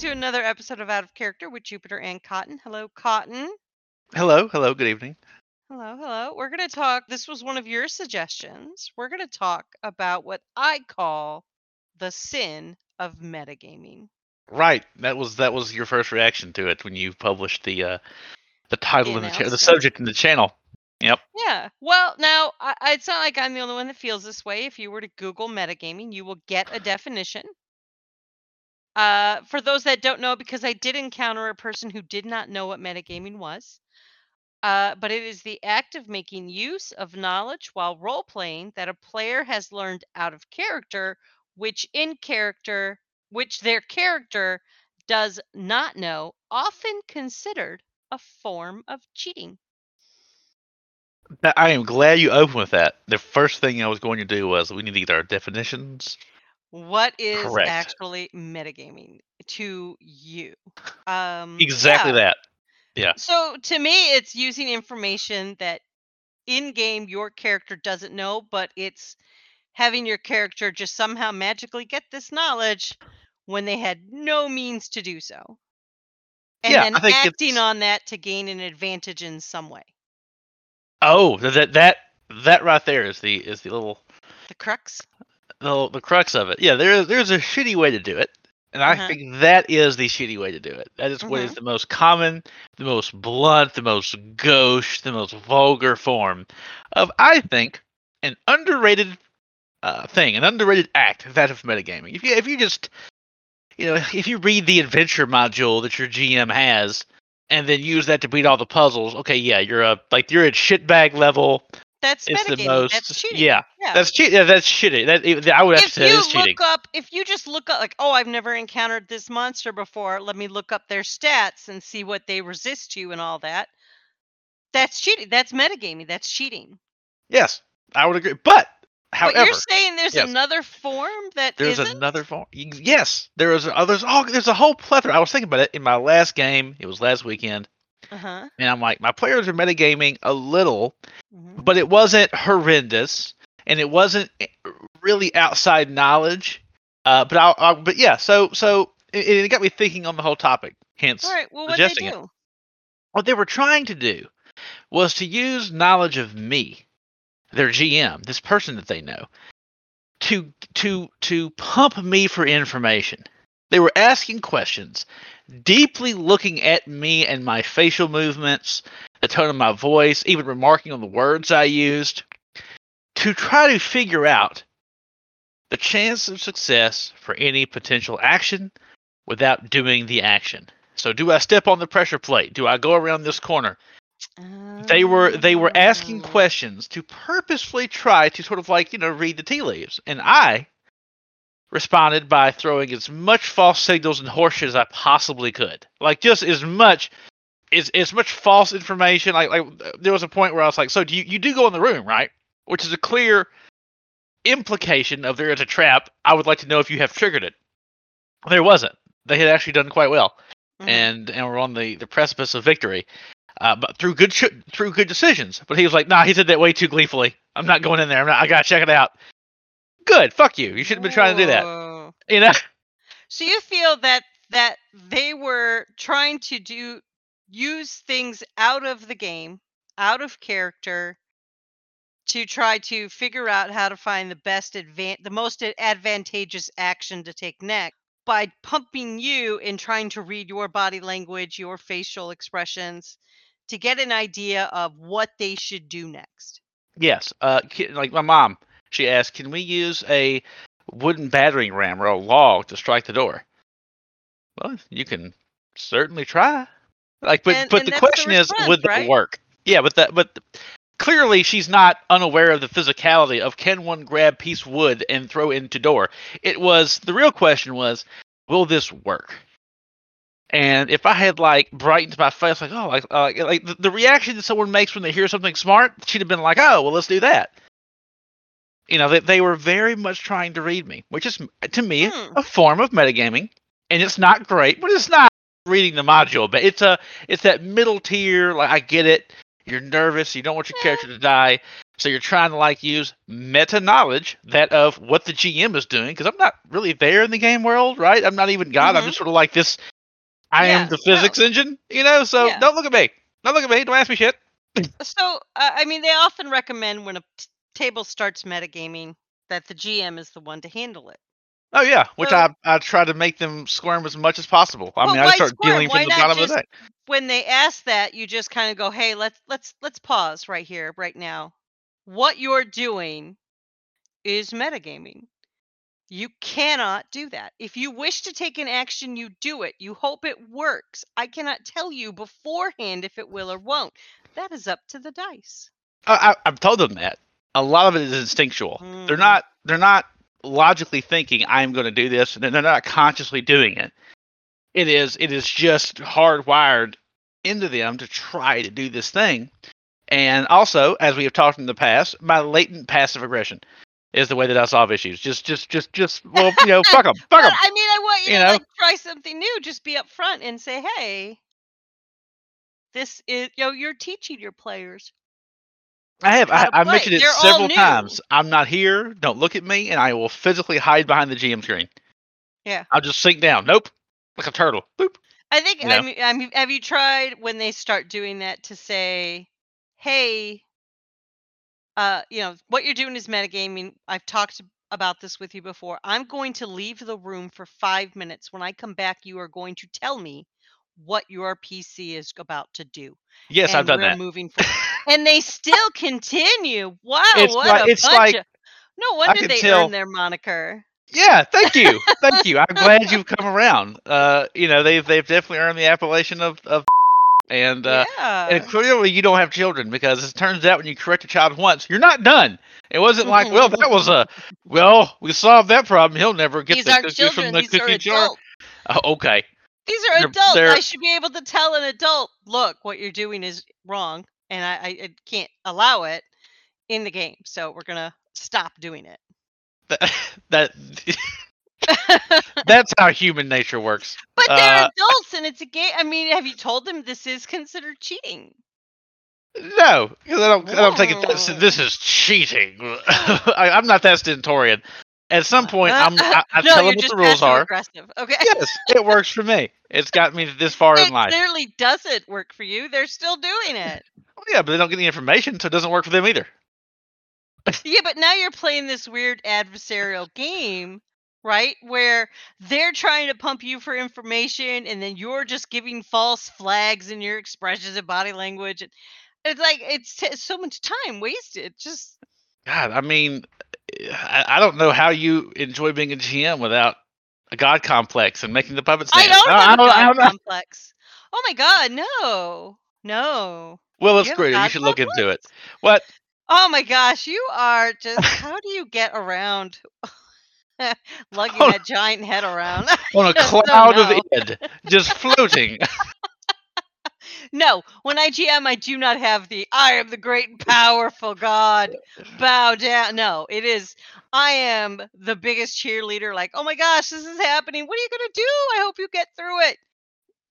to another episode of Out of Character with Jupiter and Cotton. Hello, Cotton. Hello, hello, good evening. Hello, hello. We're going to talk. This was one of your suggestions. We're going to talk about what I call the sin of metagaming. Right, that was that was your first reaction to it when you published the uh, the title and the, cha- the subject in the channel. Yep. Yeah. Well, now I, I- it's not like I'm the only one that feels this way. If you were to Google metagaming, you will get a definition. Uh, for those that don't know, because I did encounter a person who did not know what metagaming was. Uh, but it is the act of making use of knowledge while role playing that a player has learned out of character, which in character, which their character does not know, often considered a form of cheating. I am glad you opened with that. The first thing I was going to do was we need to get our definitions. What is Correct. actually metagaming to you? Um, Exactly yeah. that. Yeah so to me, it's using information that in game your character doesn't know, but it's having your character just somehow magically get this knowledge when they had no means to do so. And Yeah, then acting it's- on that to gain an advantage in some way. Oh, that that that right there is the is the little The crux? The, the crux of it. Yeah, there there's a shitty way to do it, and I Uh-huh. think that is the shitty way to do it. That is what is the most common, the most blunt, the most gauche, the most vulgar form of I think an underrated uh, thing, an underrated act that of metagaming. If you if you just you know if you read the adventure module that your GM has. And then use that to beat all the puzzles. Okay, yeah, you're a like you're at shitbag level. That's It's the most That's cheating. yeah. Yeah. That's cheating. Yeah, that's shitty. That I would have to if say you that is cheating. look up if you just look up like oh i've never encountered this monster before let me look up their stats and see what they resist to and all that that's cheating that's metagaming that's cheating Yes, I would agree. But however, but you're saying there's yes. another form that there's isn't? another form. Yes, there is. Oh, there's all. There's a whole plethora. I was thinking about it in my last game. It was last weekend, uh-huh and I'm like, my players are metagaming a little, mhm. but it wasn't horrendous, and it wasn't eh, really outside knowledge. Uh, but I'll, I'll but yeah. So so it, it got me thinking on the whole topic. Hence, all right well what they suggesting it. do what they were trying to do was to use knowledge of me, their GM, this person that they know, to to to pump me for information. They were asking questions, deeply looking at me and my facial movements, the tone of my voice, even remarking on the words I used, to try to figure out the chance of success for any potential action without doing the action. So do I step on the pressure plate? Do I go around this corner? They were they were asking Oh. questions to purposefully try to sort of like, you know, read the tea leaves. And I responded by throwing as much false signals and horseshit as I possibly could. Like just as much as as much false information. Like like there was a point where I was like, so do you you do go in the room, right? Which is a clear implication of there is a trap. I would like to know if you have triggered it. There wasn't. They had actually done quite well Mhm. and and we're on the, the precipice of victory, uh, but through good sh- through good decisions. But he was like, "Nah, he said that way too gleefully. I'm not going in there. I'm not, I gotta check it out." Good, fuck you. You shouldn't have been trying to do that. You know? So you feel that that they were trying to do use things out of the game, out of character to try to figure out how to find the best advan- the most advantageous action to take next by pumping you and trying to read your body language, your facial expressions to get an idea of what they should do next. Yes. Uh, like my mom, she asked, "Can we use a wooden battering ram or a log to strike the door?" Well, you can certainly try. Like, but And- but and the that's the question is, would that right? work? Yeah, but that but clearly she's not unaware of the physicality of can one grab piece wood and throw into door. It was the real question was, will this work? And if I had like brightened my face, like oh, like uh, like, like the, the reaction that someone makes when they hear something smart, she'd have been like, oh, well, let's do that. You know, they, they were very much trying to read me, which is to me Hmm. a form of metagaming, and it's not great, but it's not reading the module, but it's a it's that middle tier. Like I get it. You're nervous. You don't want your character to die. So you're trying to like use meta knowledge that of what the GM is doing because I'm not really there in the game world, right? I'm not even God. I'm Mhm. just sort of like this. I Yeah, am the physics engine, you know. So Yeah. don't look at me. Don't look at me. Don't ask me shit. So, uh, I mean, they often recommend when a table starts metagaming that the GM is the one to handle it. Oh yeah, which So- I I try to make them squirm as much as possible. I Well, mean, I start squirm? dealing Why from the bottom of the deck. When they ask that, you just kind of go, "Hey, let's let's let's pause right here, right now. What you're doing is metagaming. You cannot do that. If you wish to take an action, you do it. You hope it works. I cannot tell you beforehand if it will or won't. That is up to the dice." I, I, I've told them that. A lot of it is instinctual. They're Mhm. not. They're not logically thinking I'm going to do this, and they're not consciously doing it. It is. It is just hardwired into them to try to do this thing. And also, as we have talked in the past, my latent passive aggression is the way that I solve issues. Just, just, just, just. Well, you know, fuck them, fuck them. I mean, I want you, You to know? like try something new. Just be upfront and say, "Hey, this is you know you're teaching your players." I have. I, I mentioned it They're several times. I'm not here. Don't look at me, and I will physically hide behind the GM screen. Yeah. I'll just sink down. Nope. Like a turtle. Boop. I think. You I know? mean, I mean, have you tried when they start doing that to say, "Hey, uh, you know what you're doing is metagaming. I've talked about this with you before. I'm going to leave the room for five minutes. When I come back, you are going to tell me." What your PC is about to do. Yes, and I've done that. moving forward. and they still continue. Wow, It's what like- a it's bunch like- of no wonder they tell- earned their moniker. Yeah, thank you, thank you. I'm glad you've come around. Uh, you know, they've they've definitely earned the appellation of of, and uh, yeah. and clearly you don't have children because it turns out when you correct a child once, you're not done. It wasn't like, well, that was a, well, we solved that problem. He'll never get These the cookie children. from the These cookie jar. Oh, okay, These are They're- adults. they're- I should be able to tell an adult, look, what you're doing is wrong, and I, I, can't allow it in the game. So we're gonna stop doing it. that, that that's how human nature works. But they're Uh, adults, and it's a game. I mean, have you told them this is considered cheating? No, because I don't. I don't think it, this, Oh. this is cheating. I, I'm not that stentorian. At some point, I'm. I, I no, tell them what the rules are. aggressive. Okay. Yes, it works for me. It's got me this far it in life. It clearly doesn't work for you. They're still doing it. Well, yeah, but they don't get the information, so it doesn't work for them either. yeah, but now you're playing this weird adversarial game, right? Where they're trying to pump you for information, and then you're just giving false flags in your expressions and body language. It's like it's t- so much time wasted. Just God, I mean, I, I don't know how you enjoy being a GM without a god complex and making the puppets I don't have a don't- god complex. Oh my god, no, no. Well, it's great. You should look into it. What? Oh my gosh, you are just. how do you get around? Lugging Oh. that giant head around. On a cloud of id, just floating. No, when I GM, I do not have the I am the great and powerful God. Bow down. No, it is I am the biggest cheerleader. Like, oh my gosh, this is happening. What are you gonna do? I hope you get through it.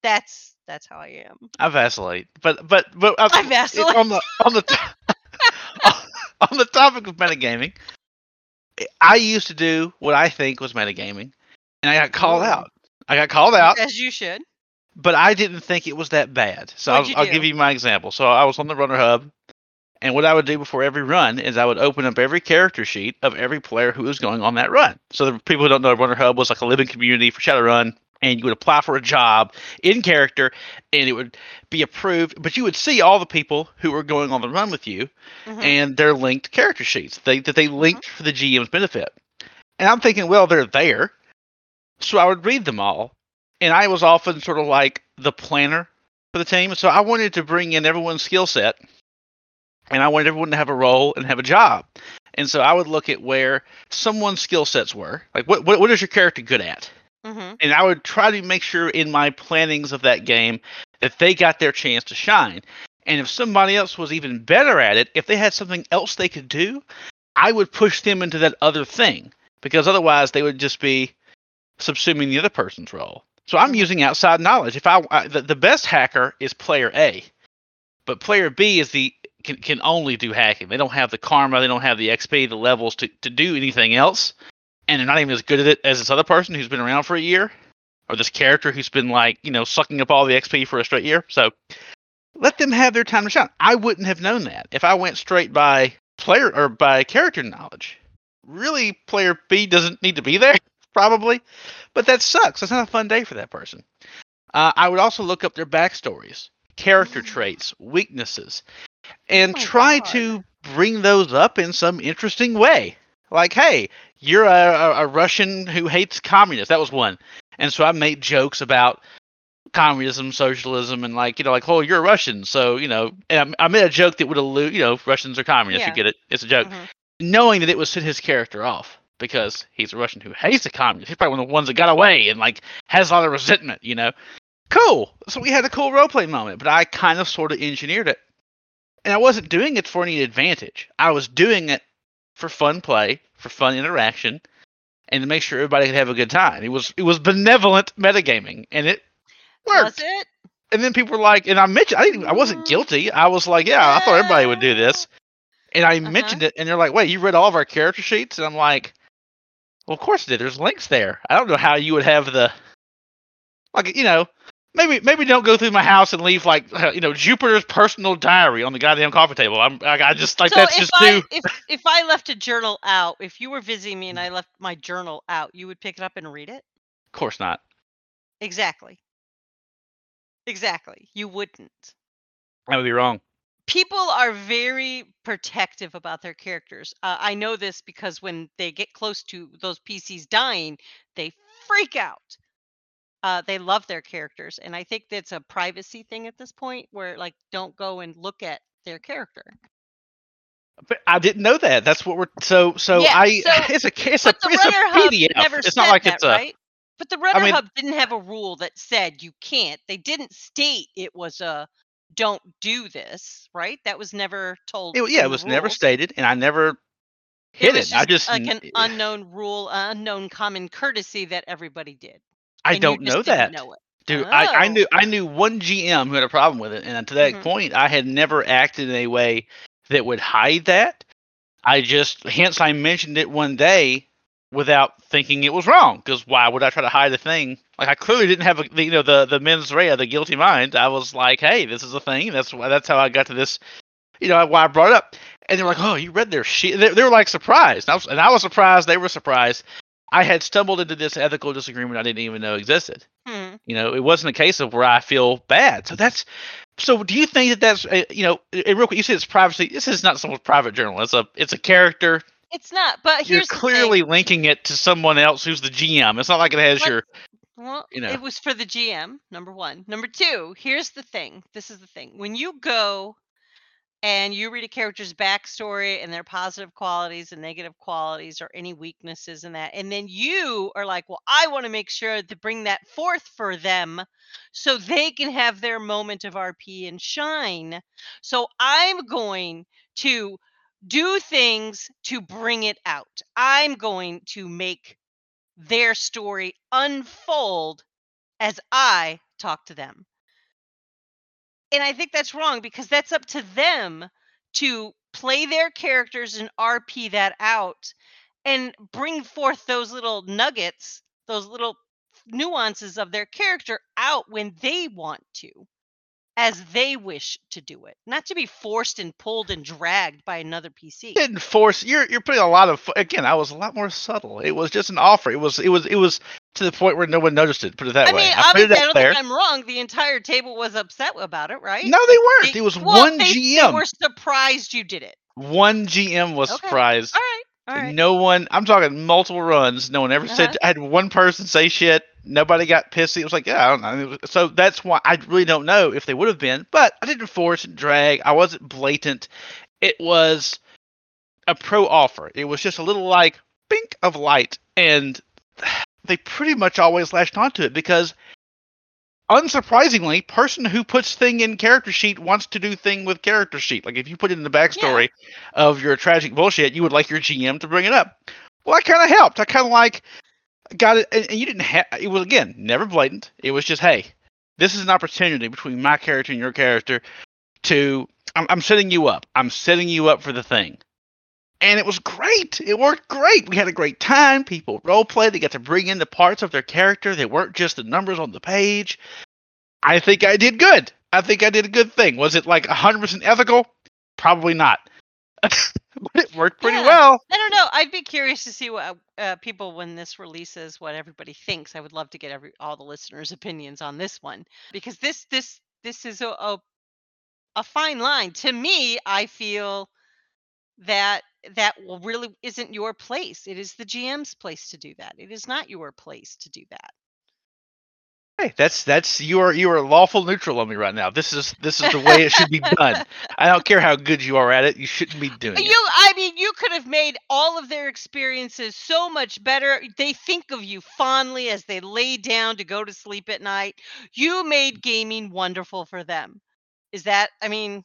That's that's how I am. I vacillate, but but but uh, I vacillate. on the on the to- on the topic of metagaming. I used to do what I think was metagaming, and I got called out. I got called out, As you should. But I didn't think it was that bad. So I'll, I'll give you my example. So I was on the runner hub, and what I would do before every run is I would open up every character sheet of every player who was going on that run. So the people who don't know, runner hub was like a living community for Shadowrun, and you would apply for a job in character, and it would be approved. But you would see all the people who were going on the run with you, Mhm. and their linked character sheets they, that they linked for the GM's benefit. And I'm thinking, well, they're there, so I would read them all. And I was often sort of like the planner for the team, so I wanted to bring in everyone's skill set, and I wanted everyone to have a role and have a job. And so I would look at where someone's skill sets were, like what, what what is your character good at, Mhm. and I would try to make sure in my plannings of that game that they got their chance to shine. And if somebody else was even better at it, if they had something else they could do, I would push them into that other thing because otherwise they would just be subsuming the other person's role. So I'm using outside knowledge. If I, I the, the best hacker is player A, but player B is the can, can only do hacking. They don't have the karma, they don't have the XP, the levels to, to do anything else, and they're not even as good at it as this other person who's been around for a year, or this character who's been like you know sucking up all the XP for a straight year. So let them have their time to shine. I wouldn't have known that if I went straight by player or by character knowledge. Really, player B doesn't need to be there, probably, but that sucks. That's not a fun day for that person. Uh, I would also look up their backstories, character traits, weaknesses, and my try God. to bring those up in some interesting way. Like, hey, you're a, a, a Russian who hates communists. That was one. And so I made jokes about communism, socialism, and like, you know, like, oh, you're a Russian. So, you know, and I, I made a joke that would allude, you know, Russians are communists. Yeah. You get it? It's a joke. Mhm. Knowing that it would set his character off because he's a Russian who hates the communists. He's probably one of the ones that got away and like has a lot of resentment, you know? Cool. So we had a cool roleplay moment, but I kind of sort of engineered it. And I wasn't doing it for any advantage. I was doing it for fun play, for fun interaction, and to make sure everybody could have a good time. It was it was benevolent metagaming, and it Was worked. it? And then people were like, and I mentioned I didn't I wasn't Mm. guilty. I was like, yeah, I thought everybody would do this. And I Uh-huh. mentioned it, and they're like, wait, you read all of our character sheets? And I'm like, well, of course I did. There's links there. I don't know how you would have the like, you know, maybe maybe don't go through my house and leave like uh, you know Jupiter's personal diary on the goddamn coffee table. I'm I, I just like so that's just I too. if if I left a journal out, if you were visiting me and I left my journal out, you would pick it up and read it? Of course not. Exactly. Exactly. You wouldn't. I would be wrong. People are very protective about their characters. Uh, I know this because when they get close to those PCs dying, they freak out. Uh, they love their characters, and I think that's a privacy thing at this point, where like don't go and look at their character. But I didn't know that. That's what we're so so Yeah, I so- it's a it's a it's a PDF. never It's not like that, it's a right? But the Runner mean- Hub didn't have a rule that said you can't. They didn't state it was a don't do this, right? That was never told. it, yeah, it was never stated, and I never It hit was it. I just like an n- unknown rule, unknown common courtesy that everybody did. I don't know that. Know it. Dude, I, I Oh. knew I knew one GM who had a problem with it, and to that Mhm. point, I had never acted in a way that would hide that. I just, hence, I mentioned it one day without thinking it was wrong. Because why would I try to hide a thing? Like I clearly didn't have a, the, you know, the the mens rea, the guilty mind. I was like, hey, this is a thing. That's why. That's how I got to this. You know, why I brought it up. And they were like, oh, you read their shit. They, they were like surprised. I was, and I was surprised. They were surprised. I had stumbled into this ethical disagreement I didn't even know existed. Hmm. You know, it wasn't a case of where I feel bad. So that's. So do you think that that's uh, you know, uh, real quick? You said it's privacy. This is not someone's private journal. It's a it's a character. It's not. But You're here's thing. clearly linking it to someone else who's the GM. It's not like it has What- your. Well, you know. it was for the GM, number one. Number two, here's the thing. This is the thing. When you go and you read a character's backstory and their positive qualities and negative qualities or any weaknesses in that, and then you are like, well, I want to make sure to bring that forth for them so they can have their moment of RP and shine. So I'm going to do things to bring it out. I'm going to make their story unfold as I talk to them. And I think that's wrong because that's up to them to play their characters and RP that out and bring forth those little nuggets, those little nuances of their character out when they want to, as they wish to do it, not to be forced and pulled and dragged by another PC. Didn't force. You're you're putting a lot of. Again, I was a lot more subtle. It was just an offer. It was it was it was to the point where no one noticed it. Put it that I way. mean, I obviously, I don't there. think I'm wrong. The entire table was upset about it, right? No, they weren't. They- it was well, one they, GM. They were surprised you did it. One GM was Okay. surprised. All right. Right. No one. I'm talking multiple runs. No one ever said. Uh-huh. I had one person say shit. Nobody got pissy. It was like, yeah, I don't know. So that's why I really don't know if they would have been. But I didn't force and drag. I wasn't blatant. It was a pro offer. It was just a little like bink of light, and they pretty much always latched onto it because. Unsurprisingly, person who puts thing in character sheet wants to do thing with character sheet. Like if you put it in the backstory of your tragic bullshit, you would like your GM to bring it up. Well, I kind of helped. I kind of like got it, and, and you didn't have. It was again never blatant. It was just, hey, this is an opportunity between my character and your character to I'm, I'm setting you up. I'm setting you up for the thing. And it was great. It worked great. We had a great time. People role play. They got to bring in the parts of their character. They weren't just the numbers on the page. I think I did good. I think I did a good thing. Was it like 100% ethical? Probably not. but it worked pretty Yeah. well. I don't know. I'd be curious to see what uh, people when this releases, what everybody thinks. I would love to get every all the listeners' opinions on this one because this this this is a a, a fine line. To me, I feel that that will really isn't your place. It is the GM's place to do that. It is not your place to do that. Hey, that's that's you are you are lawful neutral on me right now. This is this is the way it should be done. I don't care how good you are at it. You shouldn't be doing You, it. I mean, you could have made all of their experiences so much better. They think of you fondly as they lay down to go to sleep at night. You made gaming wonderful for them. Is that, I mean,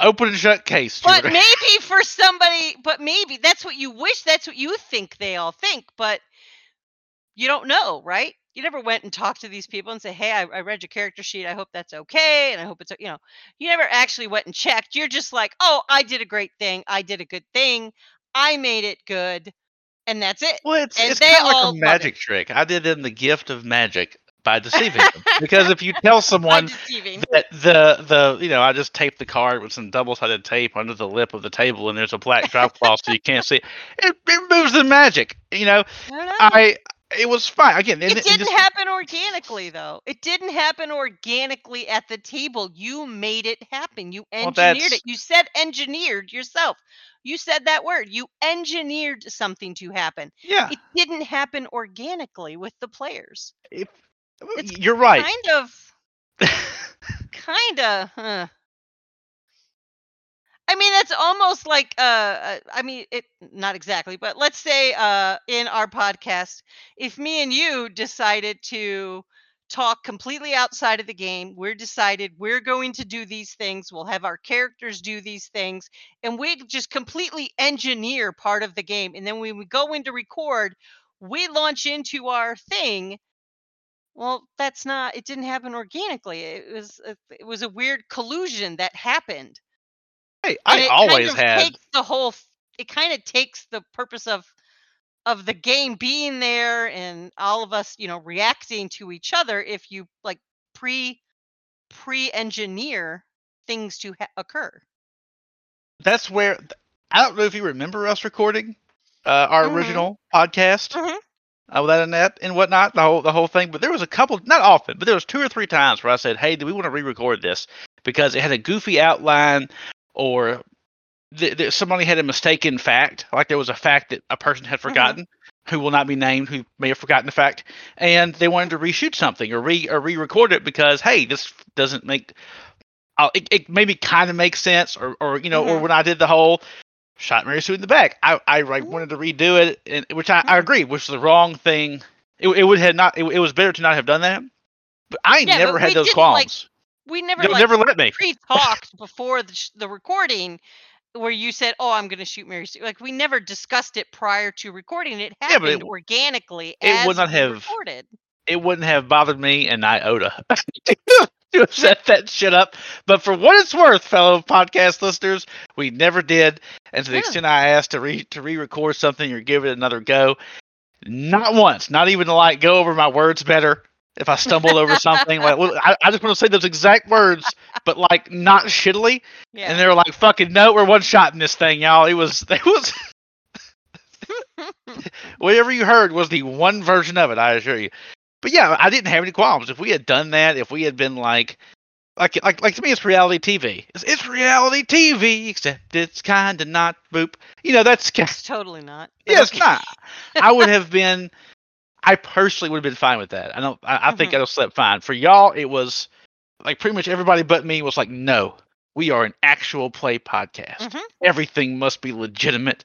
Open and shut case. but Jordan. maybe for somebody, but maybe that's what you wish, that's what you think they all think, but you don't know, right? You never went and talked to these people and say, "Hey, I, I read your character sheet. I hope that's okay, and I hope it's you know." You never actually went and checked. You're just like, "Oh, I did a great thing. I did a good thing. I made it good, and that's it." Well, it's And it's kind of like a magic trick. I did them the gift of magic by deceiving them. Because if you tell someone that the the you know I just taped the card with some double sided tape under the lip of the table and there's a black drop cloth so you can't see it, it, it moves the magic. You know, I it was fine. Again. it it didn't just- happen organically though. It didn't happen organically at the table. You made it happen. You engineered that's- it. You said engineered yourself. You said that word. You engineered something to happen. Yeah, it didn't happen organically with the players. If, It's you're right. kind of kind of huh. I mean, that's almost like uh, uh, I mean, it not exactly, but let's say uh, in our podcast, if me and you decided to talk completely outside of the game, we're decided we're going to do these things, we'll have our characters do these things, and we just completely engineer part of the game, and then when we go into record, we launch into our thing. Well, that's not. It didn't happen organically. It was. A, it was a weird collusion that happened. Hey, I always kind of had. takes the whole it kind of takes the purpose of of the game being there and all of us you know reacting to each other if you like pre pre engineer things to ha- occur That's where I don't know if you remember us recording uh, our Mhm. original podcast. Mhm. Uh, with that and that and whatnot, the whole the whole thing. But there was a couple, not often, but there was two or three times where I said, "Hey, do we want to re-record this?" Because it had a goofy outline, or th- th- somebody had a mistaken fact, like there was a fact that a person had forgotten, who will not be named, who may have forgotten the fact, and they wanted to reshoot something or re or re-record it because, hey, this doesn't make. Uh, it, it maybe kind of makes sense, or, or you know, or Mhm. when I did the whole shot Mary Sue in the back. I I like, wanted to redo it, and, which I, I Mhm. agree, which was the wrong thing. It, it would have not. It, it was better to not have done that. But I Yeah, never but had those didn't, like, qualms. we never They like never let me. pre-talked before the, sh- the recording where you said oh i'm going to shoot mary Sue. like we never discussed it prior to recording it Yeah, it happened organically it would not we have- recorded It wouldn't have bothered me an iota to have set that shit up. But for what it's worth, fellow podcast listeners, we never did. And to the Yeah. extent I asked to re to re-record something or give it another go, not once, not even to like go over my words better. If I stumbled over something, like well, I, I just want to say those exact words, but like not shittily. yeah And they were like, "Fucking no, we're one shot in this thing, y'all." It was, it was, whatever you heard was the one version of it. I assure you. But yeah, I didn't have any qualms. If we had done that, if we had been like, like, like, like to me, it's reality TV. It's, it's reality TV, except it's kind of not. Boop. You know, that's it's totally not yeah, it's not. I would have been. I personally would have been fine with that. I don't. I, I think Mhm. I'd have slept fine. For y'all, it was like pretty much everybody but me was like, "No, we are an actual play podcast. Mhm. Everything must be legitimate.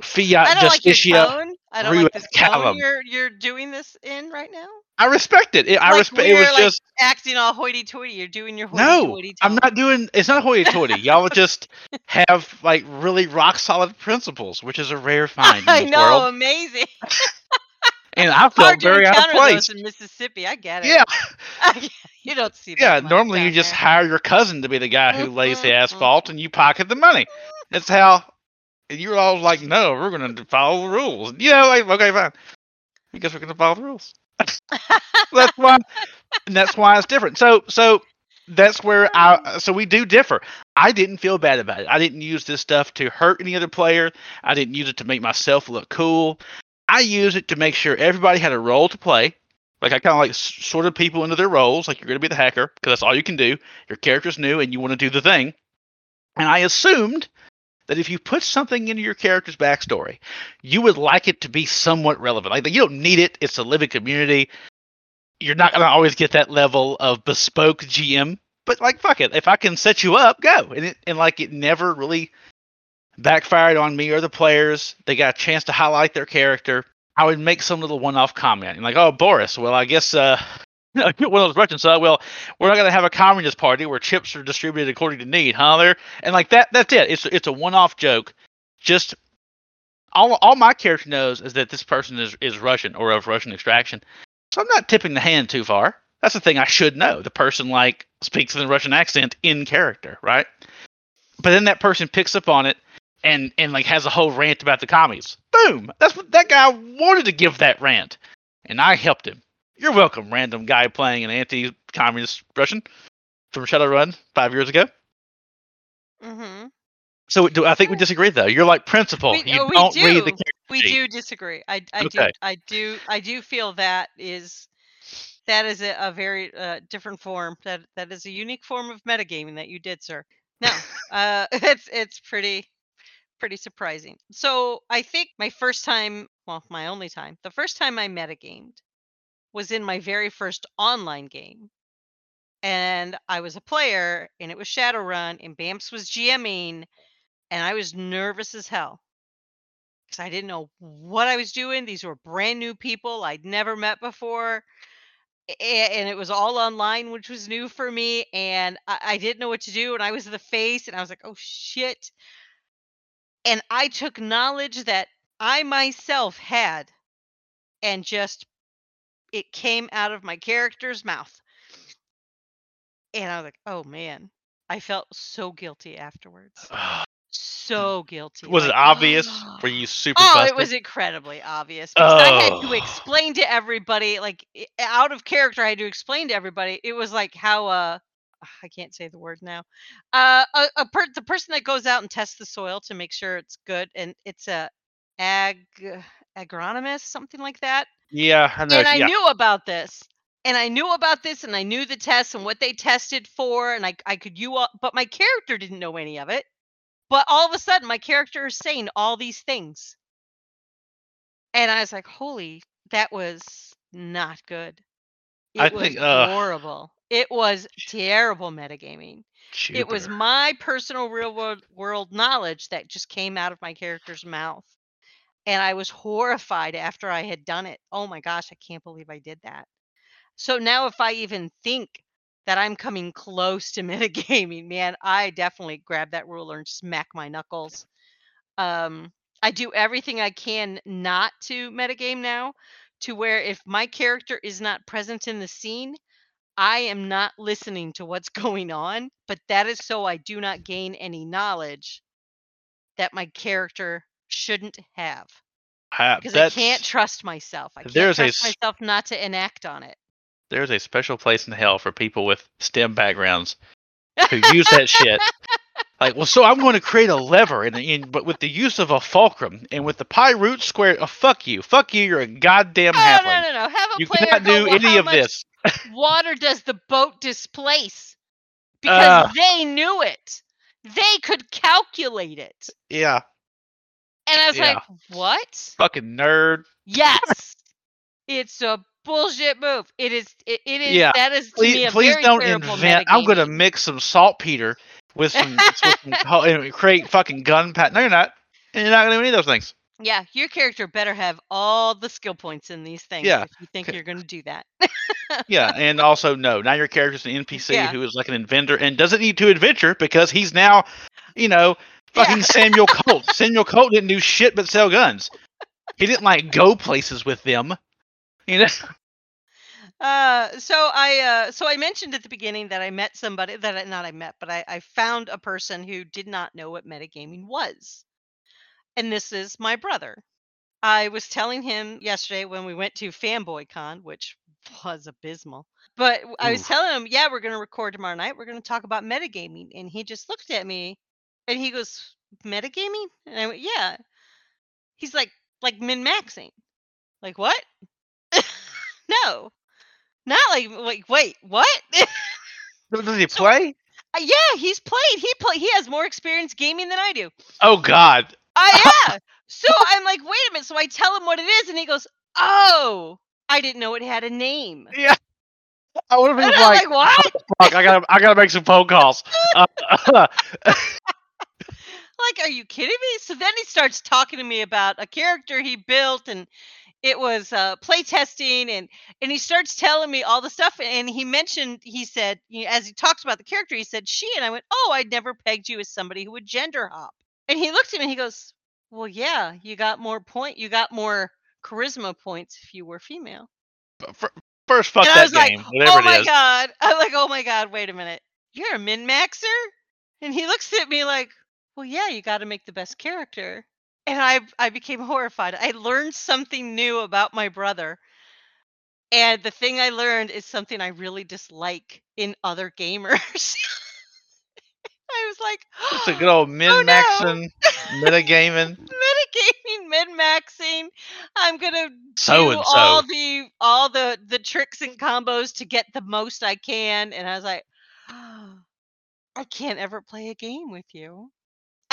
Fiat don't like your justitia." tone i don't like this Callum. you're you're doing this in right now I respect it. It- I respect. It was like, just acting all hoity-toity you're doing your hoity-toity No, I'm not doing. It's not hoity-toity. y'all just have like really rock solid principles, which is a rare find i know world. amazing And I felt hard very out of place. in mississippi i get it Yeah. You don't see that. Yeah, normally you down just hire your cousin to be the guy who lays the asphalt and you pocket the money. That's how and you're all like, no, we're going to follow the rules. You know, like, okay, fine. I guess we're going to follow the rules. that's why, and that's why it's different. So, so that's where I, hmm. so we do differ. I didn't feel bad about it. I didn't use this stuff to hurt any other player. I didn't use it to make myself look cool. I used it to make sure everybody had a role to play. Like I kind of like sorted people into their roles. Like you're going to be the hacker because that's all you can do. Your character's new and you want to do the thing. And I assumed that if you put something into your character's backstory, you would like it to be somewhat relevant. Like you don't need it. It's a living community. You're not going to always get that level of bespoke GM. But like fuck it, if I can set you up, go. And it, and like it never really backfired on me or the players. They got a chance to highlight their character. I would make some little one-off comment, and like, "Oh, Boris, well, I guess uh, one of those. Uh, well, we're not going to have a communist party where chips are distributed according to need, huh? There and like that. That's it. It's it's a one-off joke. Just all all my character knows is that this person is is Russian or of Russian extraction. So I'm not tipping the hand too far. That's the thing I should know. The person like speaks in a Russian accent in character, right? But then that person picks up on it and and like has a whole rant about the commies. Boom! That's what that guy wanted to give that rant, and I helped him. You're welcome, random guy playing an anti-communist Russian from Shadowrun five years ago. Mhm. So do I think we disagree though? You're like principal. We- you oh, we don't read the character We sheet. do disagree. I, I do I do I do feel that is that is a, a very uh, different form. That that is a unique form of metagaming that you did, sir. No, uh, it's it's pretty pretty surprising. So I think my first time, well, my only time, the first time I metagamed was in my very first online game. And I was a player, and it was Shadowrun, and Bamps was GMing, and I was nervous as hell because I didn't know what I was doing. These were brand new people I'd never met before. And it was all online, which was new for me. And I, I didn't know what to do. And I was the face, and I was like, oh shit. And I took knowledge that I myself had and just it came out of my character's mouth. And I was like, oh man. I felt so guilty afterwards. So guilty. Was it like, obvious? Were you super? Oh, busted? it was incredibly obvious because I had to Oh. explain to everybody, like out of character, I had to explain to everybody. It was like how uh, I can't say the word now. Uh, a, a per- the person that goes out and tests the soil to make sure it's good, and it's a ag agronomist, something like that. Yeah, I know. And I yeah. knew about this. And I knew about this and I knew the tests and what they tested for and I I could you all but my character didn't know any of it. But all of a sudden my character is saying all these things. And I was like, "Holy, that was not good." It I was think, uh, horrible. It was terrible metagaming. It was my personal real world, world knowledge that just came out of my character's mouth. And I was horrified after I had done it. Oh my gosh, I can't believe I did that. So now, if I even think that I'm coming close to metagaming, man, I definitely grab that ruler and smack my knuckles. Um, I do everything I can not to metagame now, to where if my character is not present in the scene, I am not listening to what's going on, but that is so I do not gain any knowledge that my character shouldn't have Ha- because I can't trust myself. I can't There's a trust s- myself not to enact on it. There's a special place in hell for people with STEM backgrounds who use that shit. Like, well, so I'm going to create a lever, and, and but with the use of a fulcrum and with the pi root square. Oh, fuck you, fuck you. You're a goddamn Oh halfling. no no no! Have a You player cannot do "Well, any of this. Water does the boat displace? Because Ah. they knew it. They could calculate it. Yeah, And I was Yeah. like, "What? fucking nerd. Yes, it's a bullshit move. It is. It, it is. Yeah. That is to me Please, please don't invent. I'm going to mix some saltpeter with some, with some create fucking gunpowder. No, you're not. And you're not going to do any of those things. Yeah, your character better have all the skill points in these things Yeah. if you think you're going to do that. Yeah, and also no. Now your character's an NPC Yeah. who is like an inventor and doesn't need to adventure because he's now, you know, fucking Yeah. Samuel Colt. Samuel Colt didn't do shit but sell guns. He didn't like go places with them. You know, Uh, so I uh, so I mentioned at the beginning that I met somebody that I, not I met, but I, I found a person who did not know what metagaming was, and this is my brother. I was telling him yesterday when we went to Fanboy Con, which was abysmal. But I was telling him, yeah, we're going to record tomorrow night. We're going to talk about metagaming. And he just looked at me and he goes, metagaming? And I went, yeah. He's like, like min maxing. Like, what? no. Not like, like, wait, what? Does he So- play? Uh, yeah, he's played. He play. He has more experience gaming than I do. Oh God. Uh, yeah. so I'm like, wait a minute. So I tell him what it is, and he goes, oh, I didn't know it had a name. Yeah. I would have been like, like, what? fuck, I gotta, I gotta make some phone calls. Uh, Like, are you kidding me? So then he starts talking to me about a character he built and it was uh playtesting and and he starts telling me all the stuff and he mentioned he said you know, as he talks about the character he said she and I went oh I'd never pegged you as somebody who would gender hop. And he looked at me and he goes well yeah you got more point you got more charisma points if you were female. Fir- first, fuck and I that was like, game, whatever oh my god. I'm like oh my god wait a minute. You're a min maxer and he looks at me like well yeah you got to make the best character and I I became horrified. I learned something new about my brother. And the thing I learned is something I really dislike in other gamers. I was like, Just a good old min Oh, no. maxing, metagaming. metagaming, min maxing. I'm gonna So do and all the all the the tricks and combos to get the most I can. And I was like, I can't ever play a game with you.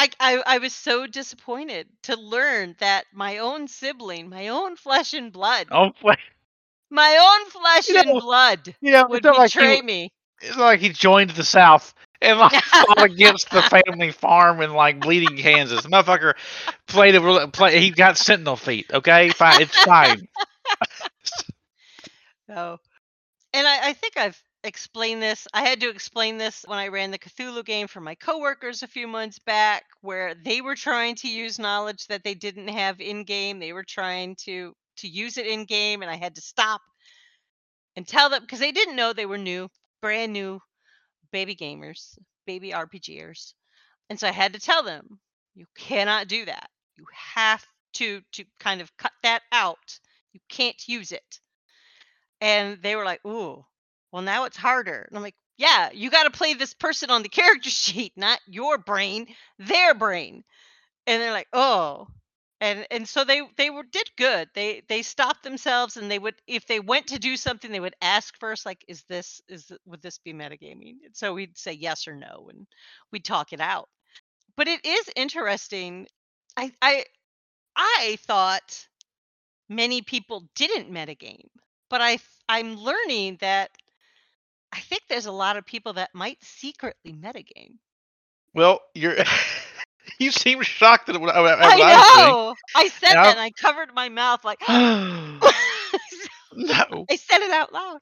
I, I I was so disappointed to learn that my own sibling, my own flesh and blood, Oh, my own flesh You know, and blood You know, would it's like betray he, me. it's like he joined the South and like fought against the family farm in like Bleeding, Kansas. Motherfucker played a play. He got sentinel feat. Okay, fine. It's fine. So, oh, and I, I think I've explained this. I had to explain this when I ran the Cthulhu game for my coworkers a few months back, where they were trying to use knowledge that they didn't have in game. They were trying to to use it in game, and I had to stop and tell them because they didn't know they were new, brand new baby gamers, baby RPGers, and so I had to tell them you cannot do that. You have to to kind of cut that out. You can't use it and they were like, "Ooh, well now it's harder." And I'm like, "Yeah, you got to play this person on the character sheet, not your brain, their brain." And they're like, "Oh." And and so they they were did good. They they stopped themselves and they would if they went to do something they would ask first like is this is would this be metagaming? And so we'd say yes or no and we'd talk it out. But it is interesting. I I I thought many people didn't metagame, but I I'm learning that I think there's a lot of people that might secretly metagame. Well, you're. you seem shocked at what, at what I know. I said And that I'll- and I covered my mouth like no. I said it out loud.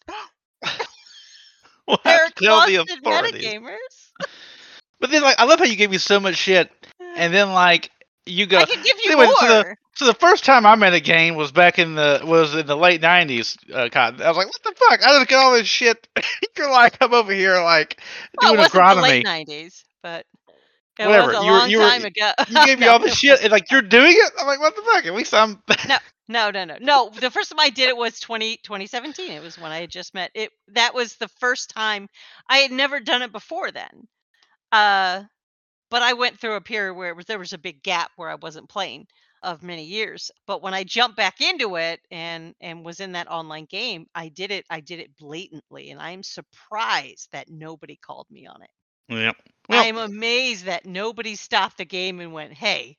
we'll there are tell the authorities. metagamers. But then, like, I love how you gave me so much shit, and then like you go. I can give you Anyway, so the- more. So the first time I metagamed was back in the was in the late nineties. Uh, Cotton. I was like, "What the fuck?" I just get all this shit. You're like, I'm over here like Well, doing wasn't the late '90s, but it Whatever, you were- you were- ago. You gave me No, all this shit, and like you're doing it. I'm like, "What the fuck?" At least I'm. No, no, no. No, the first time I did it was 20, 2017. It was when I had just met it. That was the first time I had never done it before then. Uh, but I went through a period where it was, there was a big gap where I wasn't playing of many years. But when I jumped back into it and and was in that online game, I did it. I did it blatantly, and I'm surprised that nobody called me on it. yeah. Well, I'm amazed that nobody stopped the game and went, "Hey,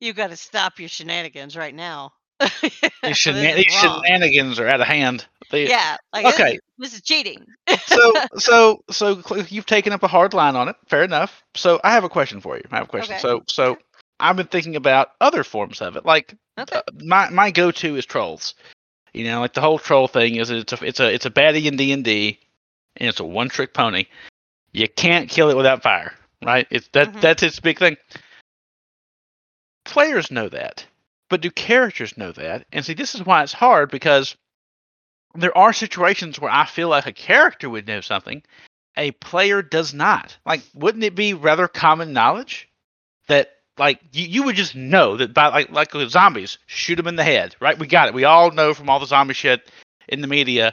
you got to stop your shenanigans right now." these, This these shenanigans are out of hand. They- Yeah, like this Okay. is- this is cheating. so so so you've taken up a hard line on it. Fair enough. So I have a question for you. I have a question. Okay. So so I've been thinking about other forms of it. Like Okay. uh, my my go to is trolls. You know, like the whole troll thing is it's a it's a it's a baddie in D and D, and it's a one trick pony. You can't kill it without fire, right? It's that Mhm. that's its big thing. Players know that, but do characters know that? And see, this is why it's hard because there are situations where I feel like a character would know something, a player does not. Like, wouldn't it be rather common knowledge that like you, you would just know that by like like with zombies, shoot them in the head, right? We got it. We all know from all the zombie shit in the media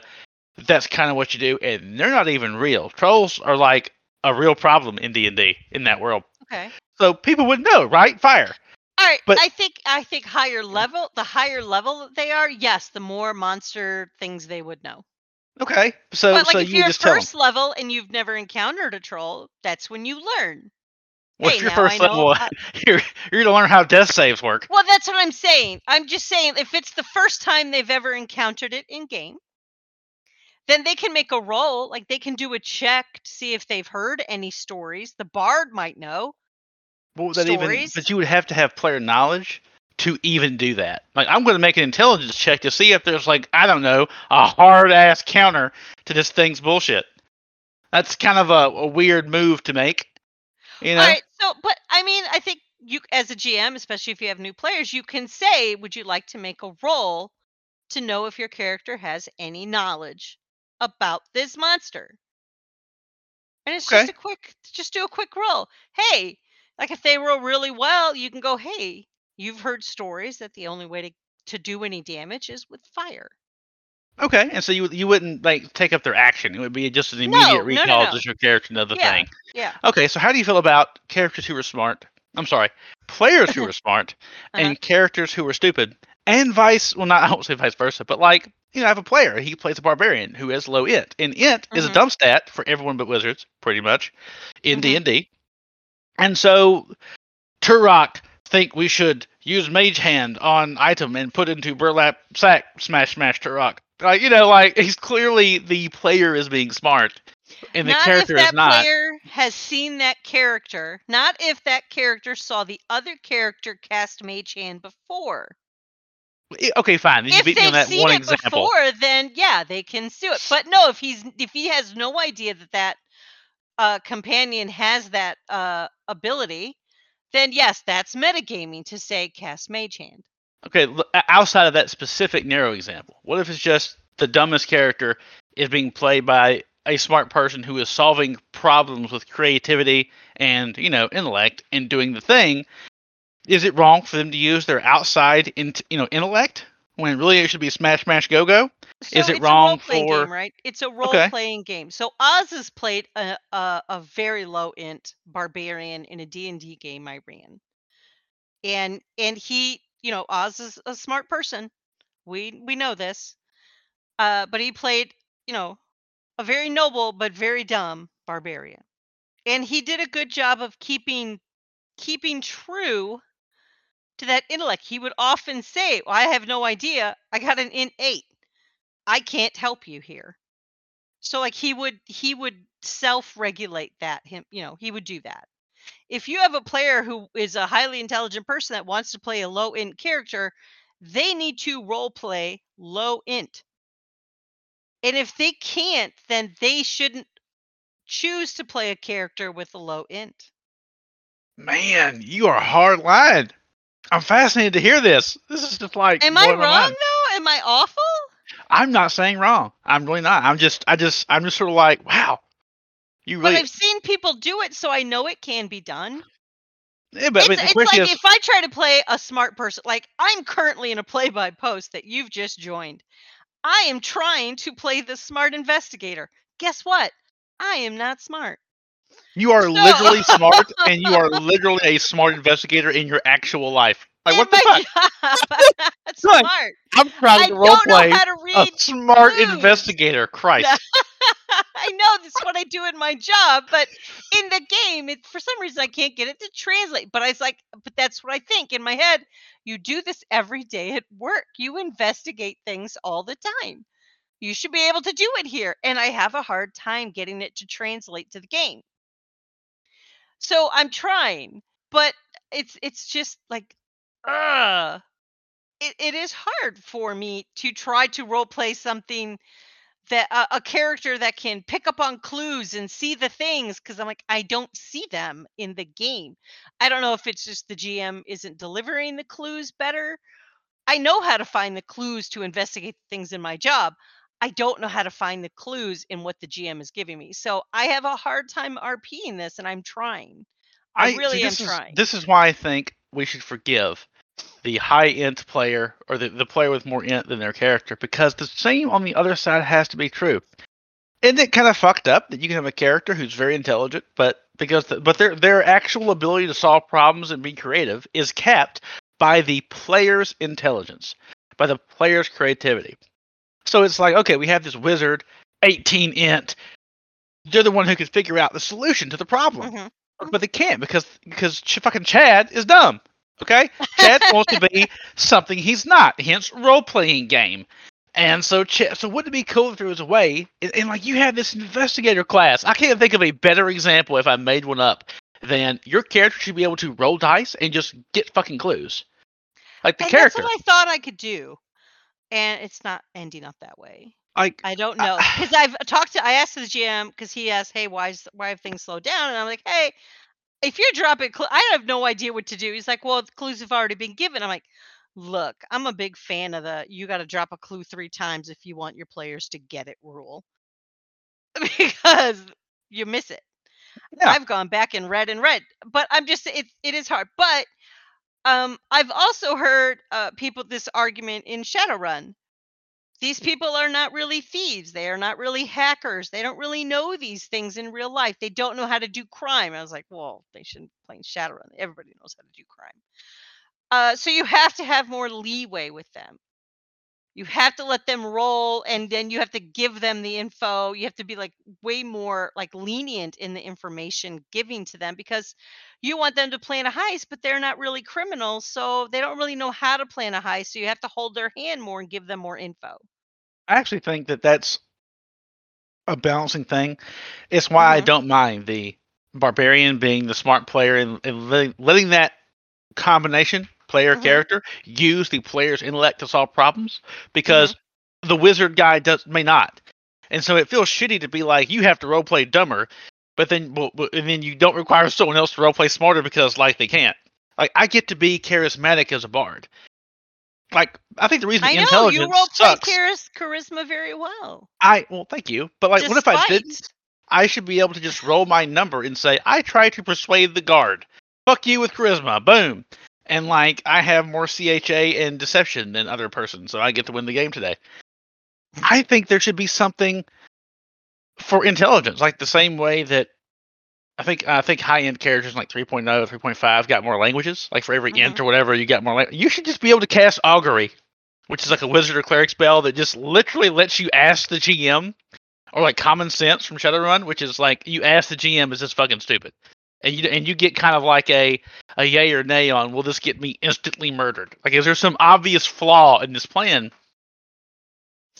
that that's kind of what you do, and they're not even real. Trolls are like a real problem in D and D in that world. Okay. So people would know, right? Fire. All right, But- I think I think higher level, the higher level they are, yes, the more monster things they would know. Okay. So but like so if you you're just first level and you've never encountered a troll, that's when you learn. What's hey, your first level? you're you're gonna learn how death saves work. Well, that's what I'm saying. I'm just saying if it's the first time they've ever encountered it in game, then they can make a roll, like they can do a check to see if they've heard any stories. The bard might know. Would that even? But you would have to have player knowledge to even do that. Like I'm going to make an intelligence check to see if there's like I don't know a hard ass counter to this thing's bullshit. That's kind of a, a weird move to make. You know, All right, so but I mean, I think you as a GM, especially if you have new players, you can say, "Would you like to make a roll to know if your character has any knowledge about this monster?" And it's just a quick, just do a quick roll. Hey, like if they roll really well, you can go, "Hey, you've heard stories that the only way to to do any damage is with fire." Okay. And so you you wouldn't like take up their action. It would be just an No, immediate no, no, recall no. to your character know the Yeah. thing. Yeah. Okay. So how do you feel about characters who are smart? I'm sorry, players who are smart Uh-huh. and characters who are stupid, and vice. Well, not I won't say vice versa, but like you know, I have a player. He plays a barbarian who has low int, and int is a Mhm. dumb stat for everyone but wizards, pretty much, in. D and D. And so, Turok think we should use Mage Hand on item and put into burlap sack. Smash, smash, Turok Like you know, like he's clearly the player is being smart, and the not character if is that not. player has seen that character. Not if that character saw the other character cast Mage Hand before. Okay, fine. You if beat me on they've seen it example. before, then yeah, they can sue it. But no, if he's if he has no idea that that uh, companion has that uh, ability, then yes, that's metagaming to say cast Mage Hand. Okay, outside of that specific narrow example, what if it's just the dumbest character is being played by a smart person who is solving problems with creativity and you know intellect and doing the thing? Is it wrong for them to use their outside int- you know intellect when really it should be smash smash go go? So Is it it's wrong for- game, right? It's a role Okay. playing game. So Oz has played a, a a very low int barbarian in a D&D game I ran. And and he, you know, Oz is a smart person. We we know this. Uh but he played, you know, a very noble but very dumb barbarian. And he did a good job of keeping keeping true to that intellect. He would often say, well, I have no idea. I got an int 8. I can't help you here. So like he would he would self-regulate that him, you know, he would do that. If you have a player who is a highly intelligent person that wants to play a low int character, they need to role play low int. And if they can't, then they shouldn't choose to play a character with a low int. Man, you are hard line. I'm fascinated to hear this. This is just like Am I wrong though? Am I awful? I'm not saying wrong. I'm really not. I'm just I just I'm just sort of like wow. You. But I've seen people do it, so I know it can be done. yeah, but I it's mean, it's like is if I try to play a smart person, like I'm currently in a play by post that you've just joined. I am trying to play the smart investigator. Guess what? I am not smart. You are So- literally smart, and you are literally a smart investigator in your actual life. Like what the fuck? my job, I'm not smart. I'm trying I to roleplay a smart clues. investigator. Christ. I know this is what I do in my job, but in the game, it for some reason I can't get it to translate. But I was like, but that's what I think in my head. You do this every day at work. You investigate things all the time. You should be able to do it here. And I have a hard time getting it to translate to the game. So I'm trying, but it's it's just like uh it, it is hard for me to try to role play something that a, a character that can pick up on clues and see the things because I'm like I don't see them in the game. I don't know if it's just the GM isn't delivering the clues better. I know how to find the clues to investigate things in my job. I don't know how to find the clues in what the GM is giving me. So I have a hard time RPing this, and I'm trying. I, really see, am is, trying. This is why I think we should forgive the high int player or the, the player with more int than their character because the same on the other side has to be true. Isn't it kind of fucked up that you can have a character who's very intelligent, but because the, but their their actual ability to solve problems and be creative is capped by the player's intelligence, by the player's creativity. So it's like, okay, we have this wizard, 18 int. They're the one who can figure out the solution to the problem, Mhm. but they can't because because ch- fucking Chad is dumb. Okay, Chad wants to be something he's not. Hence, role playing game. And so, Ch- so wouldn't it be cool if there was a way, and, and like you have this investigator class? I can't think of a better example if I made one up than your character should be able to roll dice and just get fucking clues. Like the and character, that's what I thought I could do, and it's not ending up that way. like I don't know because I've talked to. I asked the GM because he asked, "Hey, why is why have things slowed down?" And I'm like, "Hey, if you're dropping, cl- I have no idea what to do." He's like, "Well, the clues have already been given." I'm like, "Look, I'm a big fan of the you got to drop a clue three times if you want your players to get it rule because you miss it." Yeah. I've gone back and read and read, but I'm just it it is hard. But um, I've also heard uh, people this argument in Shadowrun. These people are not really thieves. They are not really hackers. They don't really know these things in real life. They don't know how to do crime. I was like, well, they shouldn't play in Shadowrun. Everybody knows how to do crime. Uh, so you have to have more leeway with them. You have to let them roll, and then you have to give them the info. You have to be like way more like lenient in the information giving to them because you want them to plan a heist, but they're not really criminals, so they don't really know how to plan a heist. So you have to hold their hand more and give them more info. I actually think that that's a balancing thing. It's why I Mhm. don't mind the barbarian being the smart player and, and letting, letting that combination player Mhm. character use the player's intellect to solve problems because the wizard guy does may not, and so it feels shitty to be like you have to roleplay dumber, but then and then you don't require someone else to roleplay smarter because like they can't. Like I get to be charismatic as a bard. Like I think the reason I know intelligence you role play sucks. charis- charisma very well. I well, thank you. But like, what if I didn't? I should be able to just roll my number and say I try to persuade the guard. Fuck you with charisma. Boom. And like I have more CHA and deception than other person, so I get to win the game today. I think there should be something for intelligence, like the same way that I think I think high int characters like 3.0, 3.5 got more languages. Like for every int mm-hmm. or whatever, you got more. Lang- you should just be able to cast augury, which is like a wizard or cleric spell that just literally lets you ask the GM or like common sense from Shadowrun, which is like you ask the GM, "Is this fucking stupid?" And you and you get kind of like a a yay or nay on, "Will this get me instantly murdered?" Like, is there some obvious flaw in this plan?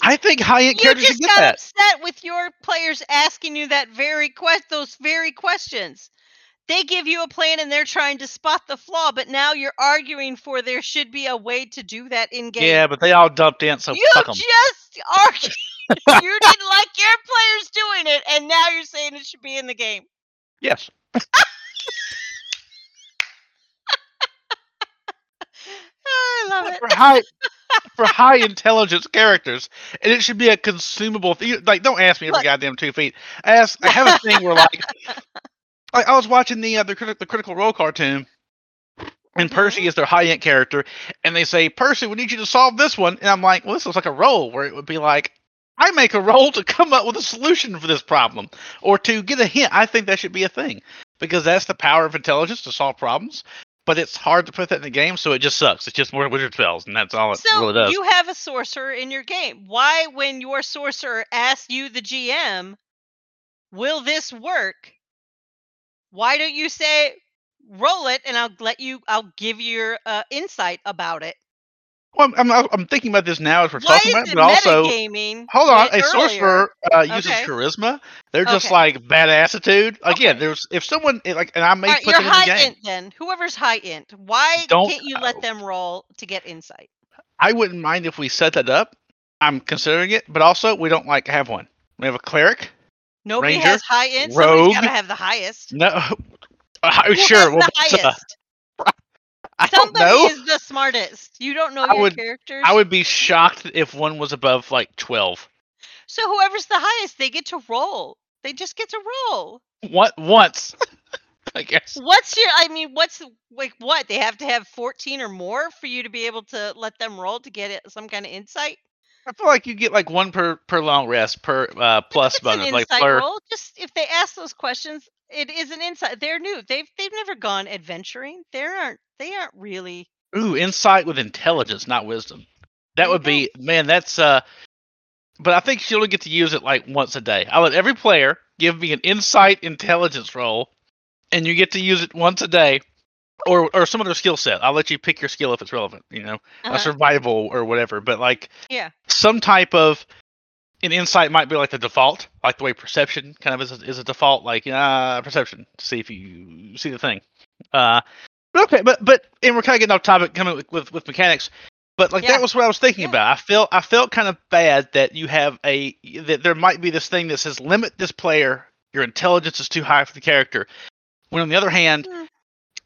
I think high int characters just got that. upset with your players asking you that very quest those very questions. They give you a plan and they're trying to spot the flaw, but now you're arguing for there should be a way to do that in game. Yeah, but they all dumped in, so you fuck them. just argued. you didn't like your players doing it, and now you're saying it should be in the game. Yes. I love it. for high for high intelligence characters, and it should be a consumable thing. Like, don't ask me every Look. goddamn two feet. Ask. I have a thing where like, like I was watching the uh, the, criti- the Critical Role cartoon, and. Percy is their high int character, and they say, "Percy, we need you to solve this one," and I'm like, "Well, this looks like a role where it would be like." I make a role to come up with a solution for this problem or to get a hint. I think that should be a thing because that's the power of intelligence to solve problems. But it's hard to put that in the game, so it just sucks. It's just more wizard spells, and that's all it So really does. you have a sorcerer in your game. Why, when your sorcerer asks you, the GM, will this work? Why don't you say, roll it, and I'll let you. I'll give you your uh, insight about it. Well, I'm, I'm, I'm thinking about this now as we're Why talking is about it, it but also, metagaming? hold on, when a sorcerer uh, uses Okay. charisma. They're just Okay. like bad attitude. Again, Okay. there's if someone eh, like, and I may put you're them in the high game. int then. Whoever's high int, why Don't- can't you let them roll to get insight? I wouldn't mind if we set that up. I'm considering it, but also we don't like have one. We have a cleric. Nobody Ranger, has high int. Somebody's got to have the highest. No, uh, Who sure. has well, the that's, uh, highest? I don't Somebody know. is the smartest. You don't know I your would- characters. I would be shocked if one was above like twelve. So whoever's the highest, they get to roll. They just get to roll. What once? I guess. What's your? I mean, what's like what? They have to have fourteen or more for you to be able to let them roll to get it some kind of insight. I feel like you get like one per per long rest per uh plus It's an bonus. Like insight per, roll. Just if they ask those questions, it is an insight. They're new. They've they've never gone adventuring. They aren't. They aren't really. ooh, insight with intelligence, not wisdom. That would be man. That's uh. But I think you only get to use it like once a day. I let every player give me an insight intelligence roll, and you get to use it once a day, or or some other skill set. I'll let you pick your skill if it's relevant. You know, Uh-huh. a survival or whatever. But like Yeah. some type of an insight might be like the default, like the way perception kind of is a, is a default, like uh, perception to see if you see the thing. Uh, but okay, but but and we're kind of getting off topic, coming with, with with mechanics. But like Yeah. that was what I was thinking Yeah. about. I felt I felt kind of bad that you have a that there might be this thing that says limit this player. Your intelligence is too high for the character. When on the other hand, Mm.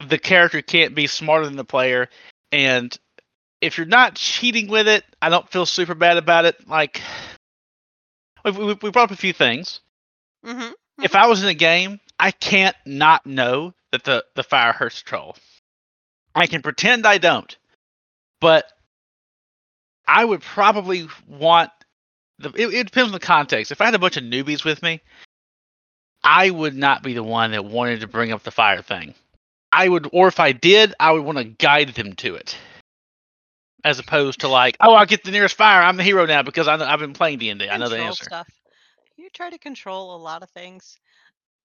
the character can't be smarter than the player, and if you're not cheating with it, I don't feel super bad about it. Like we, we, we brought up a few things. Mm-hmm. If I was in a game, I can't not know that the the fire hurts troll. I can pretend I don't, but I would probably want the. It, it depends on the context. If I had a bunch of newbies with me, I would not be the one that wanted to bring up the fire thing. I would, or if I did, I would want to guide them to it, as opposed to like, oh, I'll get the nearest fire. I'm the hero now because I know, I've been playing D and I know the answer. Stuff. You try to control a lot of things.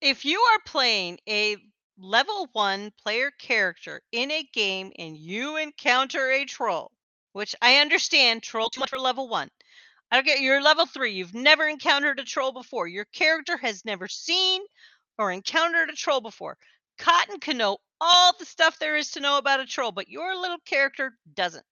If you are playing a level one player character in a game and you encounter a troll, which I understand troll too much for level one. I don't get you're level three. You've never encountered a troll before. Your character has never seen or encountered a troll before. Cotton can know all the stuff there is to know about a troll, but your little character doesn't.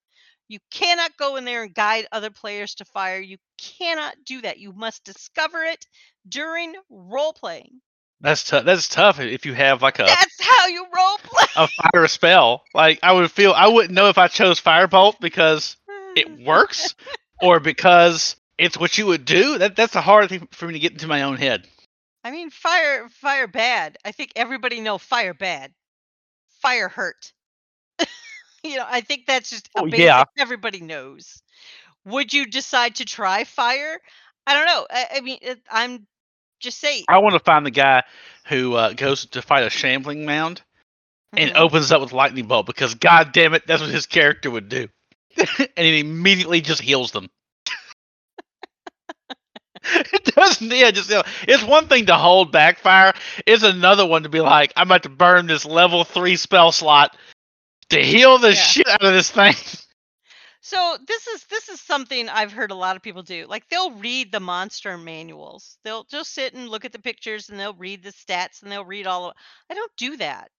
You cannot go in there and guide other players to fire. You cannot do that. You must discover it during role playing. That's tough. That's tough if you have like a That's how you role play. a fire spell. Like I would feel I wouldn't know if I chose firebolt because it works or because it's what you would do. That that's a hard thing for me to get into my own head. I mean, fire, fire bad. I think everybody know fire bad. Fire hurt. you know, I think that's just Oh, basic yeah. everybody knows. Would you decide to try fire? I don't know. I, I mean, it, I'm just saying. I want to find the guy who uh, goes to fight a shambling mound and Mhm. opens up with lightning bolt because god damn it, that's what his character would do. and it immediately just heals them. it doesn't yeah, just you know, it's one thing to hold back fire. It's another one to be like, I'm about to burn this level three spell slot to heal the Yeah. shit out of this thing. So this is this is something I've heard a lot of people do. Like they'll read the monster manuals. They'll just sit and look at the pictures and they'll read the stats and they'll read all of I don't do that.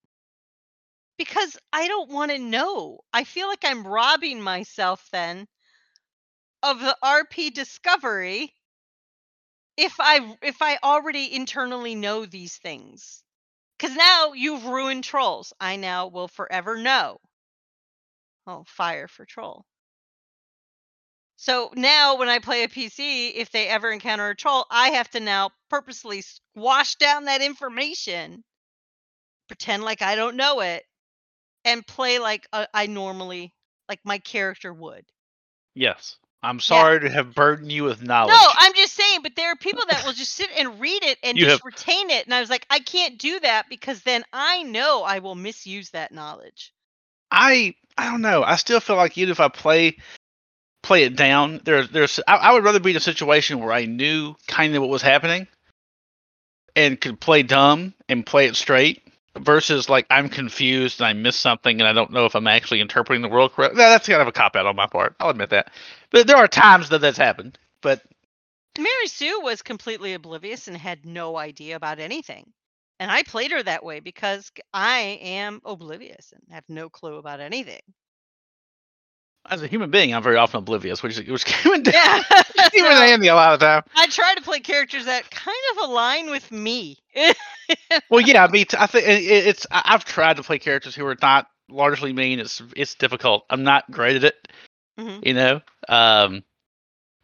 Because I don't want to know. I feel like I'm robbing myself then of the RP discovery if I if I already internally know these things. Cuz now you've ruined trolls. I now will forever know. Oh, fire for troll. So now when I play a PC, if they ever encounter a troll, I have to now purposely squash down that information, pretend like I don't know it, and play like uh, I normally like my character would. Yes. I'm sorry to have burdened you with knowledge. No, I'm just saying, but there are people that will just sit and read it and You just have- retain it. And I was like, I can't do that because then I know I will misuse that knowledge. I I don't know. I still feel like even if I play play it down, there's there's I, I would rather be in a situation where I knew kind of what was happening and could play dumb and play it straight versus like I'm confused and I miss something and I don't know if I'm actually interpreting the world correct. No, that's kind of a cop out on my part. I'll admit that. But there are times that that's happened. But Mary Sue was completely oblivious and had no idea about anything. And I played her that way because I am oblivious and have no clue about anything. As a human being, I'm very often oblivious, which is which even Yeah. even so Andy a lot of the time. I try to play characters that kind of align with me. Well, yeah, I mean, I think it, it's. I've tried to play characters who are not largely mean. It's it's difficult. I'm not great at it. Mhm. You know. Um,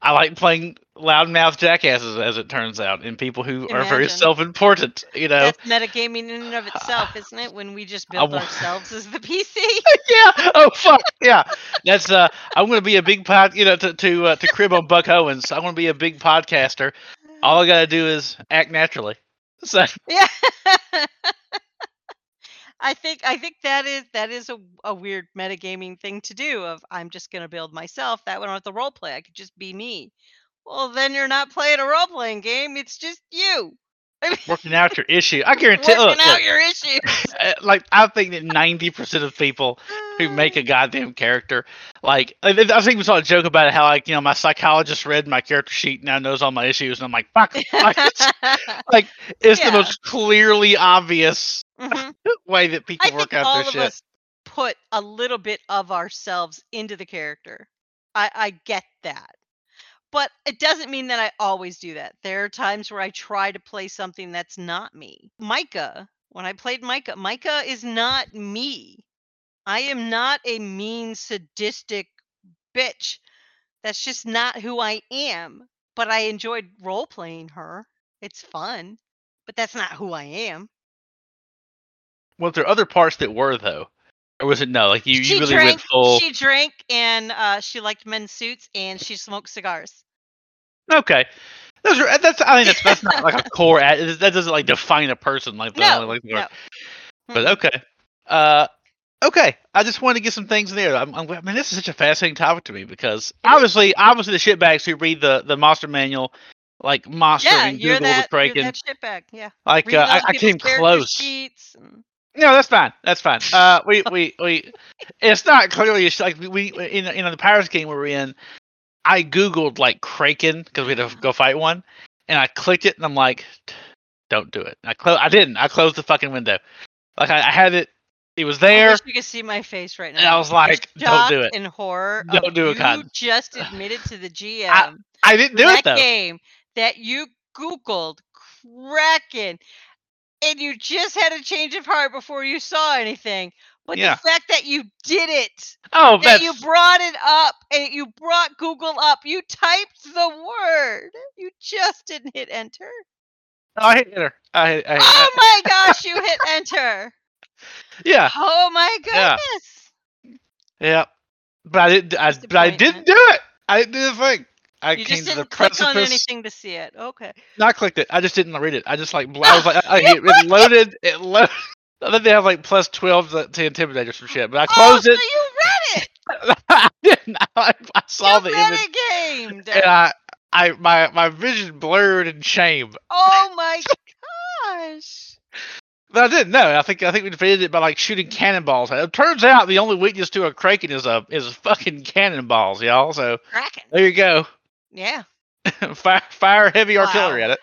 I like playing loudmouth jackasses, as it turns out, and people who are very self-important. You know, That's metagaming in and of itself, isn't it? When we just I build wa- ourselves as the PC. yeah. Oh fuck. Yeah. That's uh. I'm gonna be a big pod. You know, to to uh, to crib on Buck Owens. I'm gonna be a big podcaster. All I gotta do is act naturally. So Yeah. I think I think that is that is a, a weird metagaming thing to do of I'm just gonna build myself. That don't have to role play. I could just be me. Well then you're not playing a role playing game, it's just you. I mean, working out your issue. I guarantee. working Look, out look, your issues. uh, like I think that 90% of people who make a goddamn character. Like I I think we saw a joke about it, how like you know my psychologist read my character sheet and now knows all my issues, and I'm like, fuck, like, it's, like it's Yeah. the most clearly obvious Mhm. way that people I work out all their of shit. us put a little bit of ourselves into the character. I, I get that. But it doesn't mean that I always do that. There are times where I try to play something that's not me. Micah, when I played Micah, Micah is not me. I am not a mean, sadistic bitch. That's just not who I am. But I enjoyed role playing her. It's fun. But that's not who I am. Well, there are other parts that were though, or was it no? Like you, she you really drank. went full. She drank, and uh, she liked men's suits, and she smoked cigars. Okay, those are that's. I mean, that's that's not like a core. ad- That doesn't like define a person like that. No, like no. But okay. Uh, okay. I just wanted to get some things in there. I'm, I'm, I mean, this is such a fascinating topic to me because obviously, obviously, the shitbags who read the the monster manual, like monster yeah, and Google that. the You're Kraken, that shitbag. Yeah. like uh, I, I came close. and- No, that's fine. That's fine. Uh, we we we. It's not clearly like we, in in the Pirates game we were in. I googled like Kraken because we had to go fight one, and I clicked it and I'm like, don't do it. I close. I didn't. I closed the fucking window. Like I, I had it. It was I there. wish you could see my face right now. And I was like, "Don't do it. In horror. Don't do it, You Cotton." just admitted to the GM I didn't do that it though. game that you Googled Kraken, and you just had a change of heart before you saw anything. But Yeah. the fact that you did it, Oh, that that's you brought it up, and you brought Google up, you typed the word. You just didn't hit enter. oh, I hit enter. I, hit- I, hit- Oh my gosh, you hit enter. yeah, Oh my goodness. yeah. But I didn't. I, but I didn't do it. I didn't do the thing. I You came just to the didn't click on anything to see it. Okay. No, I clicked it. I just didn't read it. I just like I was like, I, I, it, it loaded. It loaded. I think they have like plus twelve to, to intimidate or some shit. But I oh, closed oh, it. So you read it. I didn't. I, I saw you the image, it gamed. and I, I, my, my vision blurred in shame. Oh my gosh. But I didn't know. I think I think we defeated it by like shooting cannonballs. It turns out the only weakness to a kraken is a is fucking cannonballs, y'all. So Kraken. there you go. Yeah. fire, fire heavy artillery at it.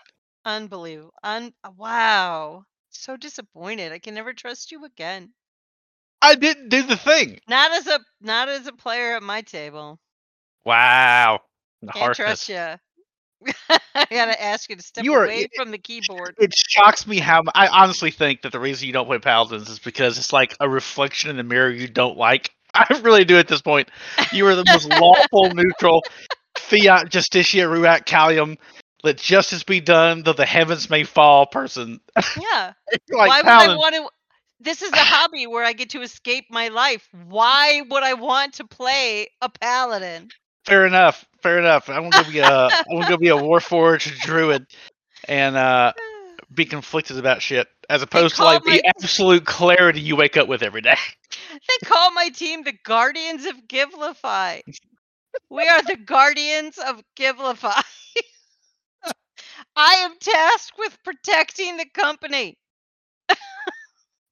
Unbelievable. Un- wow. So disappointed. I can never trust you again. I didn't do the thing. Not as a not as a player at my table. Wow. The Can't harshness. trust you. I gotta ask you to step You are- away from the keyboard. It shocks me how I honestly think that the reason you don't play paladins is because it's like a reflection in the mirror you don't like. I really do at this point. You are the most lawful, neutral, fiat justitia ruat caelum, Let justice be done, though the heavens may fall. Person, Yeah. Like Why would. I want to? This is a hobby where I get to escape my life. Why would I want to play a paladin? Fair enough. Fair enough. I'm gonna be a I'm gonna be a warforged druid, and uh, be conflicted about shit, as opposed to like the absolute clarity you wake up with every day. They call my team the Guardians of Givelify. We are the Guardians of Givelify. I am tasked with protecting the company.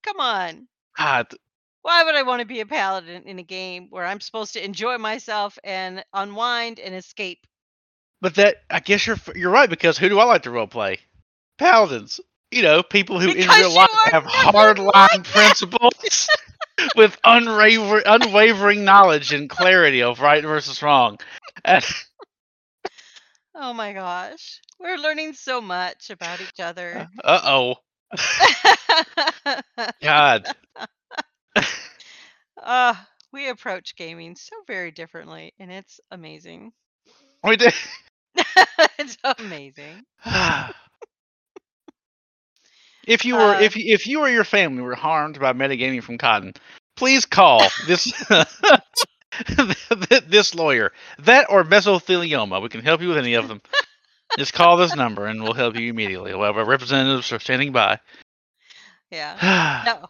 Come on. God, Why would I want to be a paladin in a game where I'm supposed to enjoy myself and unwind and escape? but that I guess you're you're right because who do I like to role play? Paladins. You know, people who in real life have hard line like principles with unwaver- unwavering knowledge and clarity of right versus wrong. And Oh my gosh. We're learning so much about each other. uh oh, God. uh, we approach gaming so very differently, and it's amazing. We did. it's amazing. if you were Uh, if if you or your family were harmed by metagaming from cotton, please call this this lawyer. That or mesothelioma. We can help you with any of them. Just call this number and we'll help you immediately. We'll have our representatives are standing by. Yeah. I No,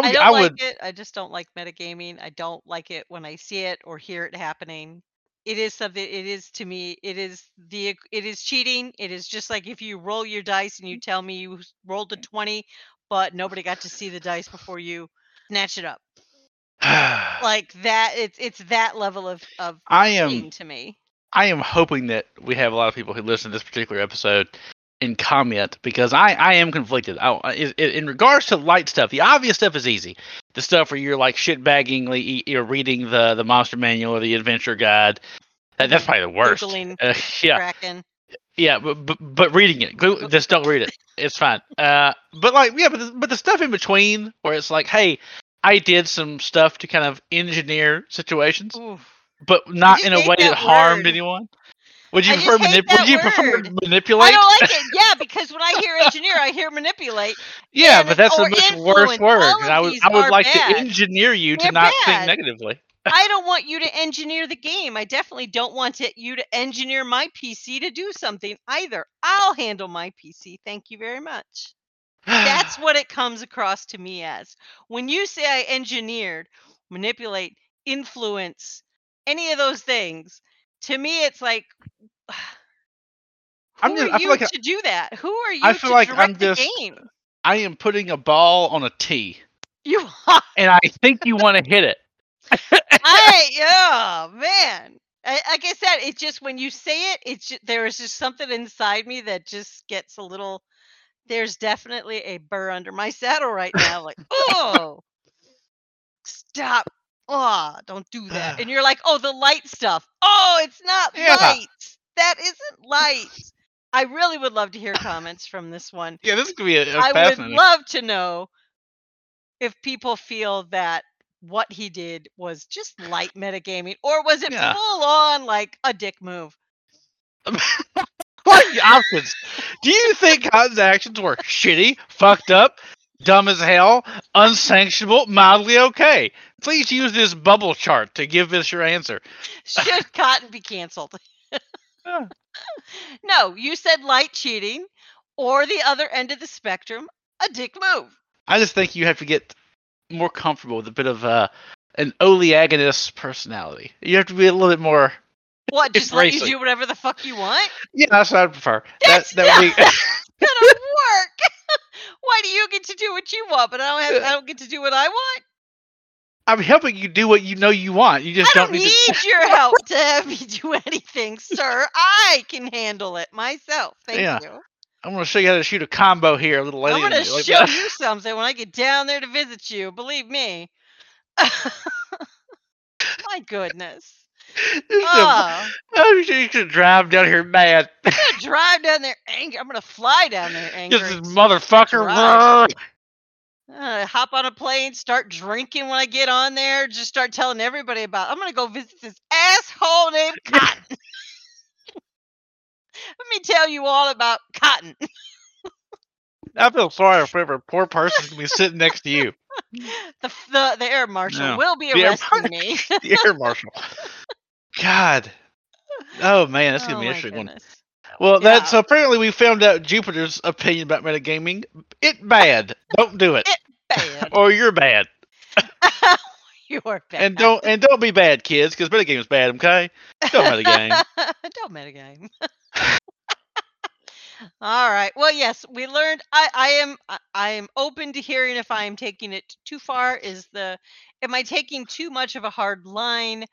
would, I don't I like would it. I just don't like metagaming. I don't like it when I see it or hear it happening. It is something. It is to me. It is the. It is cheating. It is just like if you roll your dice and you mm-hmm. tell me you rolled a twenty, but nobody got to see the dice before you snatch it up. Like that. It's it's that level of of I am cheating to me. I am hoping that we have a lot of people who listen to this particular episode and comment because I, I am conflicted. I, in, in regards to light stuff, the obvious stuff is easy. The stuff where you're like shitbaggingly you're reading the the monster manual or the adventure guide. That, that's probably the worst. Uh, yeah, yeah, but, but but reading it, just don't read it. It's fine. Uh, but like yeah, but the, but the stuff in between where it's like, hey, I did some stuff to kind of engineer situations Oof. but not in a way that, that harmed anyone. Would you I prefer manip- Would you prefer manipulate? I don't like it. Yeah, because when I hear engineer, I hear manipulate. yeah, and- but that's a or much worse word. And I would I would like bad. to engineer you to They're not bad. think negatively. I don't want you to engineer the game. I definitely don't want it, you to engineer my PC to do something either. I'll handle my PC. Thank you very much. That's what it comes across to me as. When you say I engineered, manipulate, influence, any of those things, to me it's like who I'm just- are I you like I- to do that? Who are you I feel to like direct I'm the just- game? I am putting a ball on a tee, You are. and I think you want to hit it. I oh man. I, like I said, it's just when you say it, it's just, there is just something inside me that just gets a little. There's definitely a burr under my saddle right now. Like, oh, stop! Oh, don't do that. And you're like, oh, the light stuff. Oh, it's not Yeah. light. That isn't light. I really would love to hear comments from this one. Yeah, this could be a, a I would love to know if people feel that what he did was just light metagaming or was it Yeah. full on like a dick move? What options? Do you think Cotton's actions were shitty, fucked up, dumb as hell, unsanctionable, mildly okay? Please use this bubble chart to give us your answer. Should Cotton be canceled? Yeah. no, you said light cheating or the other end of the spectrum, a dick move. I just think you have to get more comfortable with a bit of uh, an oleaginous personality. You have to be a little bit more. What, just let you do whatever the fuck you want? Yeah, that's what I prefer. That's that that would be. gonna work. Why do you get to do what you want, but I don't have I don't get to do what I want? I'm helping you do what you know you want. You just I don't need need to. your help to have me do anything, sir. I can handle it myself. Thank Yeah. you. I'm going to show you how to shoot a combo here, a little lady. I'm and like show that. you something when I get down there to visit you. Believe me. My goodness. Oh, I'm you should drive down here mad. I'm gonna drive down there angry. I'm gonna fly down there angry. This motherfucker. Uh, hop on a plane, start drinking when I get on there. Just start telling everybody about. I'm gonna go visit this asshole named Cotton. Let me tell you all about Cotton. I feel sorry for every poor person to be sitting next to you, The the, the air marshal No. will be The air arresting me. the air marshal. God. Oh man, that's gonna Oh, be an interesting one. Well, Yeah. that's apparently we found out Jupiter's opinion about metagaming. It bad. Don't do it, it Bad. or you're bad. you are bad. And don't and don't be bad, kids, because metagaming's bad. Okay, don't metagame. Don't metagame. All right. Well, yes, we learned. I, I am. I, I am open to hearing if I am taking it too far. Is the? Am I taking too much of a hard line?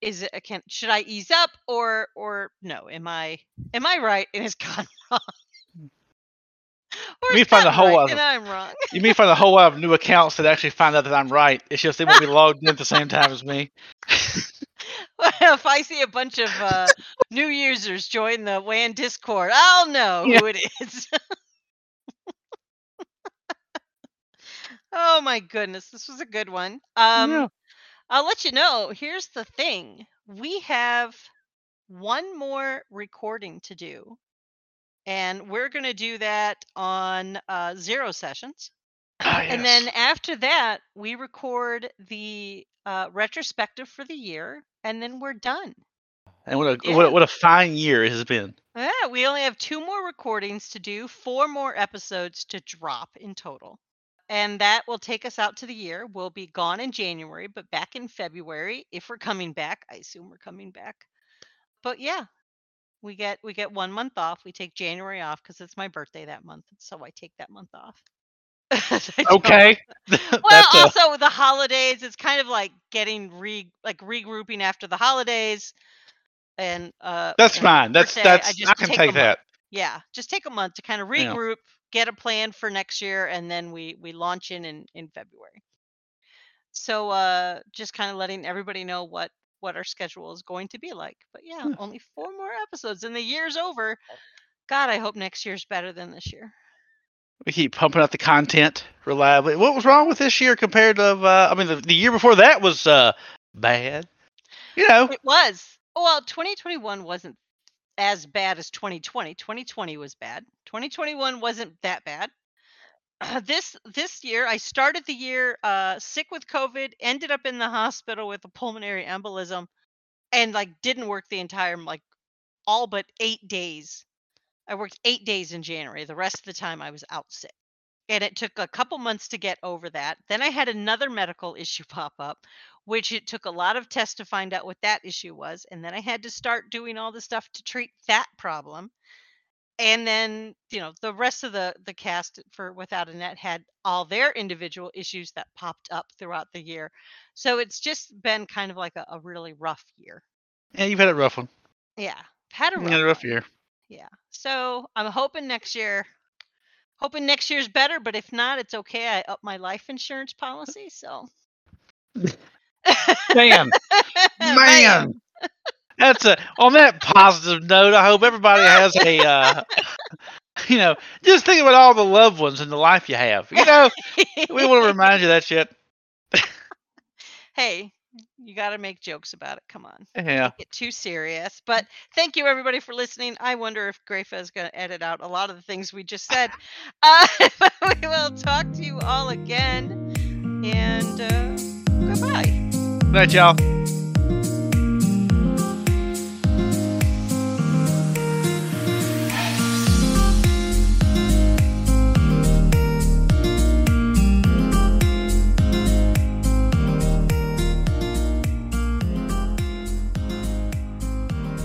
Is it? Can should I ease up or or no? Am I? Am I right and is God wrong? Or We is find a whole right lot of- and I'm wrong. You may find a whole lot of new accounts that actually find out that I'm right. It's just they won't be logged in at the same time as me. if I see a bunch of uh, new users join the WAN Discord, I'll know Yeah. who it is. oh my goodness, this was a good one. Um, Yeah. I'll let you know. Here's the thing: we have one more recording to do. And we're going to do that on uh, zero sessions. Ah, And then after that, we record the uh, retrospective for the year, and then we're done. and what a yeah. what, a- what a fine year it has been. Yeah, we only have two more recordings to do, four more episodes to drop in total. And that will take us out to the year. We'll be gone in January, but back in February if we're coming back. I assume we're coming back. But yeah, we get we get one month off. We take January off because it's my birthday that month, so I take that month off. Okay. Well, a- also the holidays, it's kind of like getting re like regrouping after the holidays, and uh, that's know, fine. That's birthday, I that's I, just can take take a month. that. yeah, just take a month to kind of Yeah. regroup, get a plan for next year, and then we we launch in in, in February. So uh, just kind of letting everybody know what what our schedule is going to be like. But yeah, Hmm. only four more episodes, and the year's over. God, I hope next year's better than this year. We keep pumping out the content reliably. What was wrong with this year compared to? Uh, I mean, the, the year before that was uh, bad. You know, It was. Oh, well, 2021 wasn't as bad as 2020. 2020 was bad. 2021 wasn't that bad. This this year, I started the year uh, sick with COVID, ended up in the hospital with a pulmonary embolism, and like didn't work the entire like all but eight days. I worked eight days in January. The rest of the time, I was out sick. And it took a couple months to get over that. Then I had another medical issue pop up, which it took a lot of tests to find out what that issue was. And then I had to start doing all the stuff to treat that problem. And then, you know, the rest of the the cast for Without a Net had all their individual issues that popped up throughout the year. So it's just been kind of like a, a really rough year. yeah, you've had a rough one. Yeah. Had a rough, had a rough year. Yeah. So I'm hoping next year, hoping next year's better. But if not, it's okay. I up my life insurance policy. So. Man, man. That's a on that positive note. I hope everybody has a, uh, you know, just think about all the loved ones in the life you have. You know, we want to remind you that shit. hey, you got to make jokes about it. Come on. Yeah. Get too serious. But thank you everybody for listening. I wonder if Grafa is going to edit out a lot of the things we just said. Uh, we will talk to you all again. And uh, goodbye. Night, y'all.